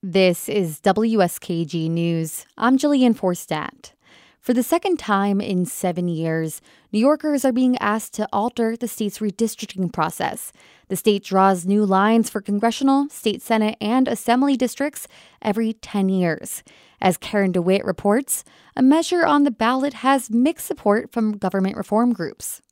This is WSKG News. I'm Jillian Forstadt. For the second time in seven years, New Yorkers are being asked to alter the state's redistricting process. The state draws new lines for congressional, state senate, and assembly districts every 10 years. As Karen DeWitt reports, a measure on the ballot has mixed support from government reform groups.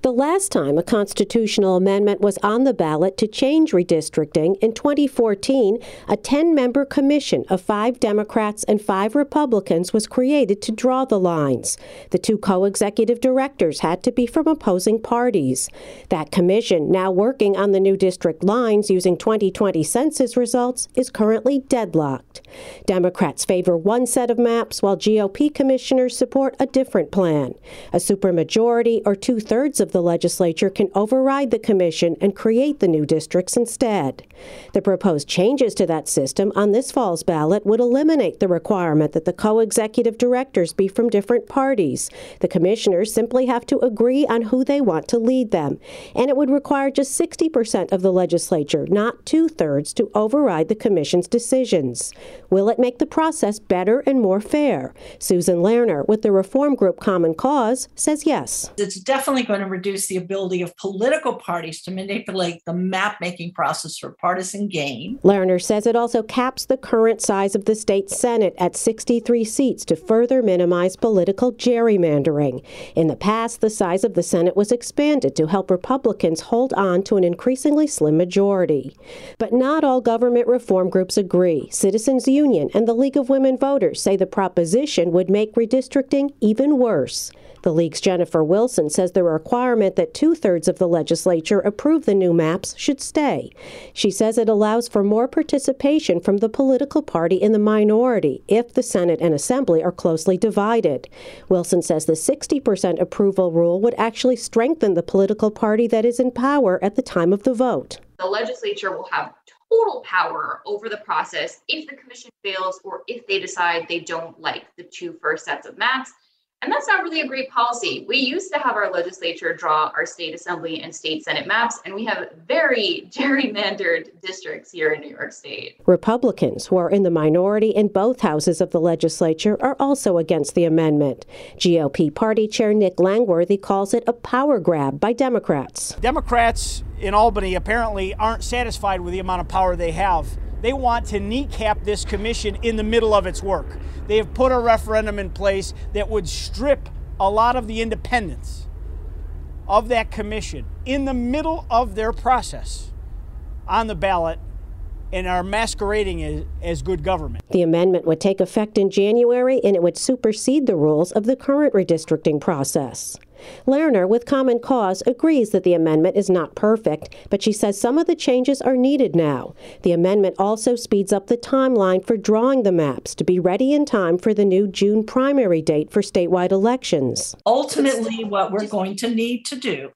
The last time a constitutional amendment was on the ballot to change redistricting in 2014, a 10 member commission of five Democrats and five Republicans was created to draw the lines. The two co executive directors had to be from opposing parties. That commission, now working on the new district lines using 2020 census results, is currently deadlocked. Democrats favor one set of maps, while GOP commissioners support a different plan. A supermajority, or two thirds of of the legislature can override the commission and create the new districts instead. The proposed changes to that system on this fall's ballot would eliminate the requirement that the co executive directors be from different parties. The commissioners simply have to agree on who they want to lead them. And it would require just 60% of the legislature, not two thirds, to override the commission's decisions. Will it make the process better and more fair? Susan Lerner with the reform group Common Cause says yes. It's definitely going to reduce the ability of political parties to manipulate the map making process for partisan gain. Lerner says it also caps the current size of the state Senate at 63 seats to further minimize political gerrymandering. In the past, the size of the Senate was expanded to help Republicans hold on to an increasingly slim majority. But not all government reform groups agree. Citizens Union and the League of Women Voters say the proposition would make redistricting even worse. The League's Jennifer Wilson says the requirement that two thirds of the legislature approve the new maps should stay. She says it allows for more participation from the political party in the minority if the Senate and Assembly are closely divided. Wilson says the 60% approval rule would actually strengthen the political party that is in power at the time of the vote. The legislature will have total power over the process if the commission fails or if they decide they don't like the two first sets of maps and that's not really a great policy. We used to have our legislature draw our state assembly and state senate maps, and we have very gerrymandered districts here in New York State. Republicans, who are in the minority in both houses of the legislature, are also against the amendment. GOP Party Chair Nick Langworthy calls it a power grab by Democrats. Democrats in Albany apparently aren't satisfied with the amount of power they have they want to kneecap this commission in the middle of its work. They have put a referendum in place that would strip a lot of the independence of that commission in the middle of their process on the ballot and are masquerading as, as, good government. The amendment would take effect in January and it would supersede the rules of the current redistricting process. Lerner, with Common Cause, agrees that the amendment is not perfect, but she says some of the changes are needed now. The amendment also speeds up the timeline for drawing the maps to be ready in time for the new June primary date for statewide elections. Ultimately, what we're going to need to do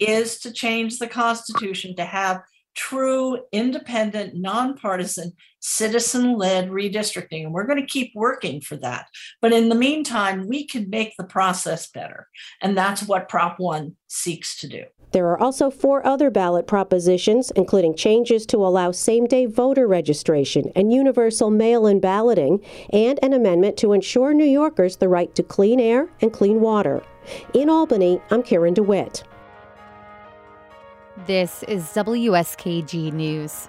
is to change the Constitution to have true, independent, nonpartisan, citizen led redistricting. And we're going to keep working for that. But in the meantime, we can make the process better. And that's what Prop 1 seeks to do. There are also four other ballot propositions, including changes to allow same day voter registration and universal mail in balloting, and an amendment to ensure New Yorkers the right to clean air and clean water. In Albany, I'm Karen DeWitt. This is WSKG News.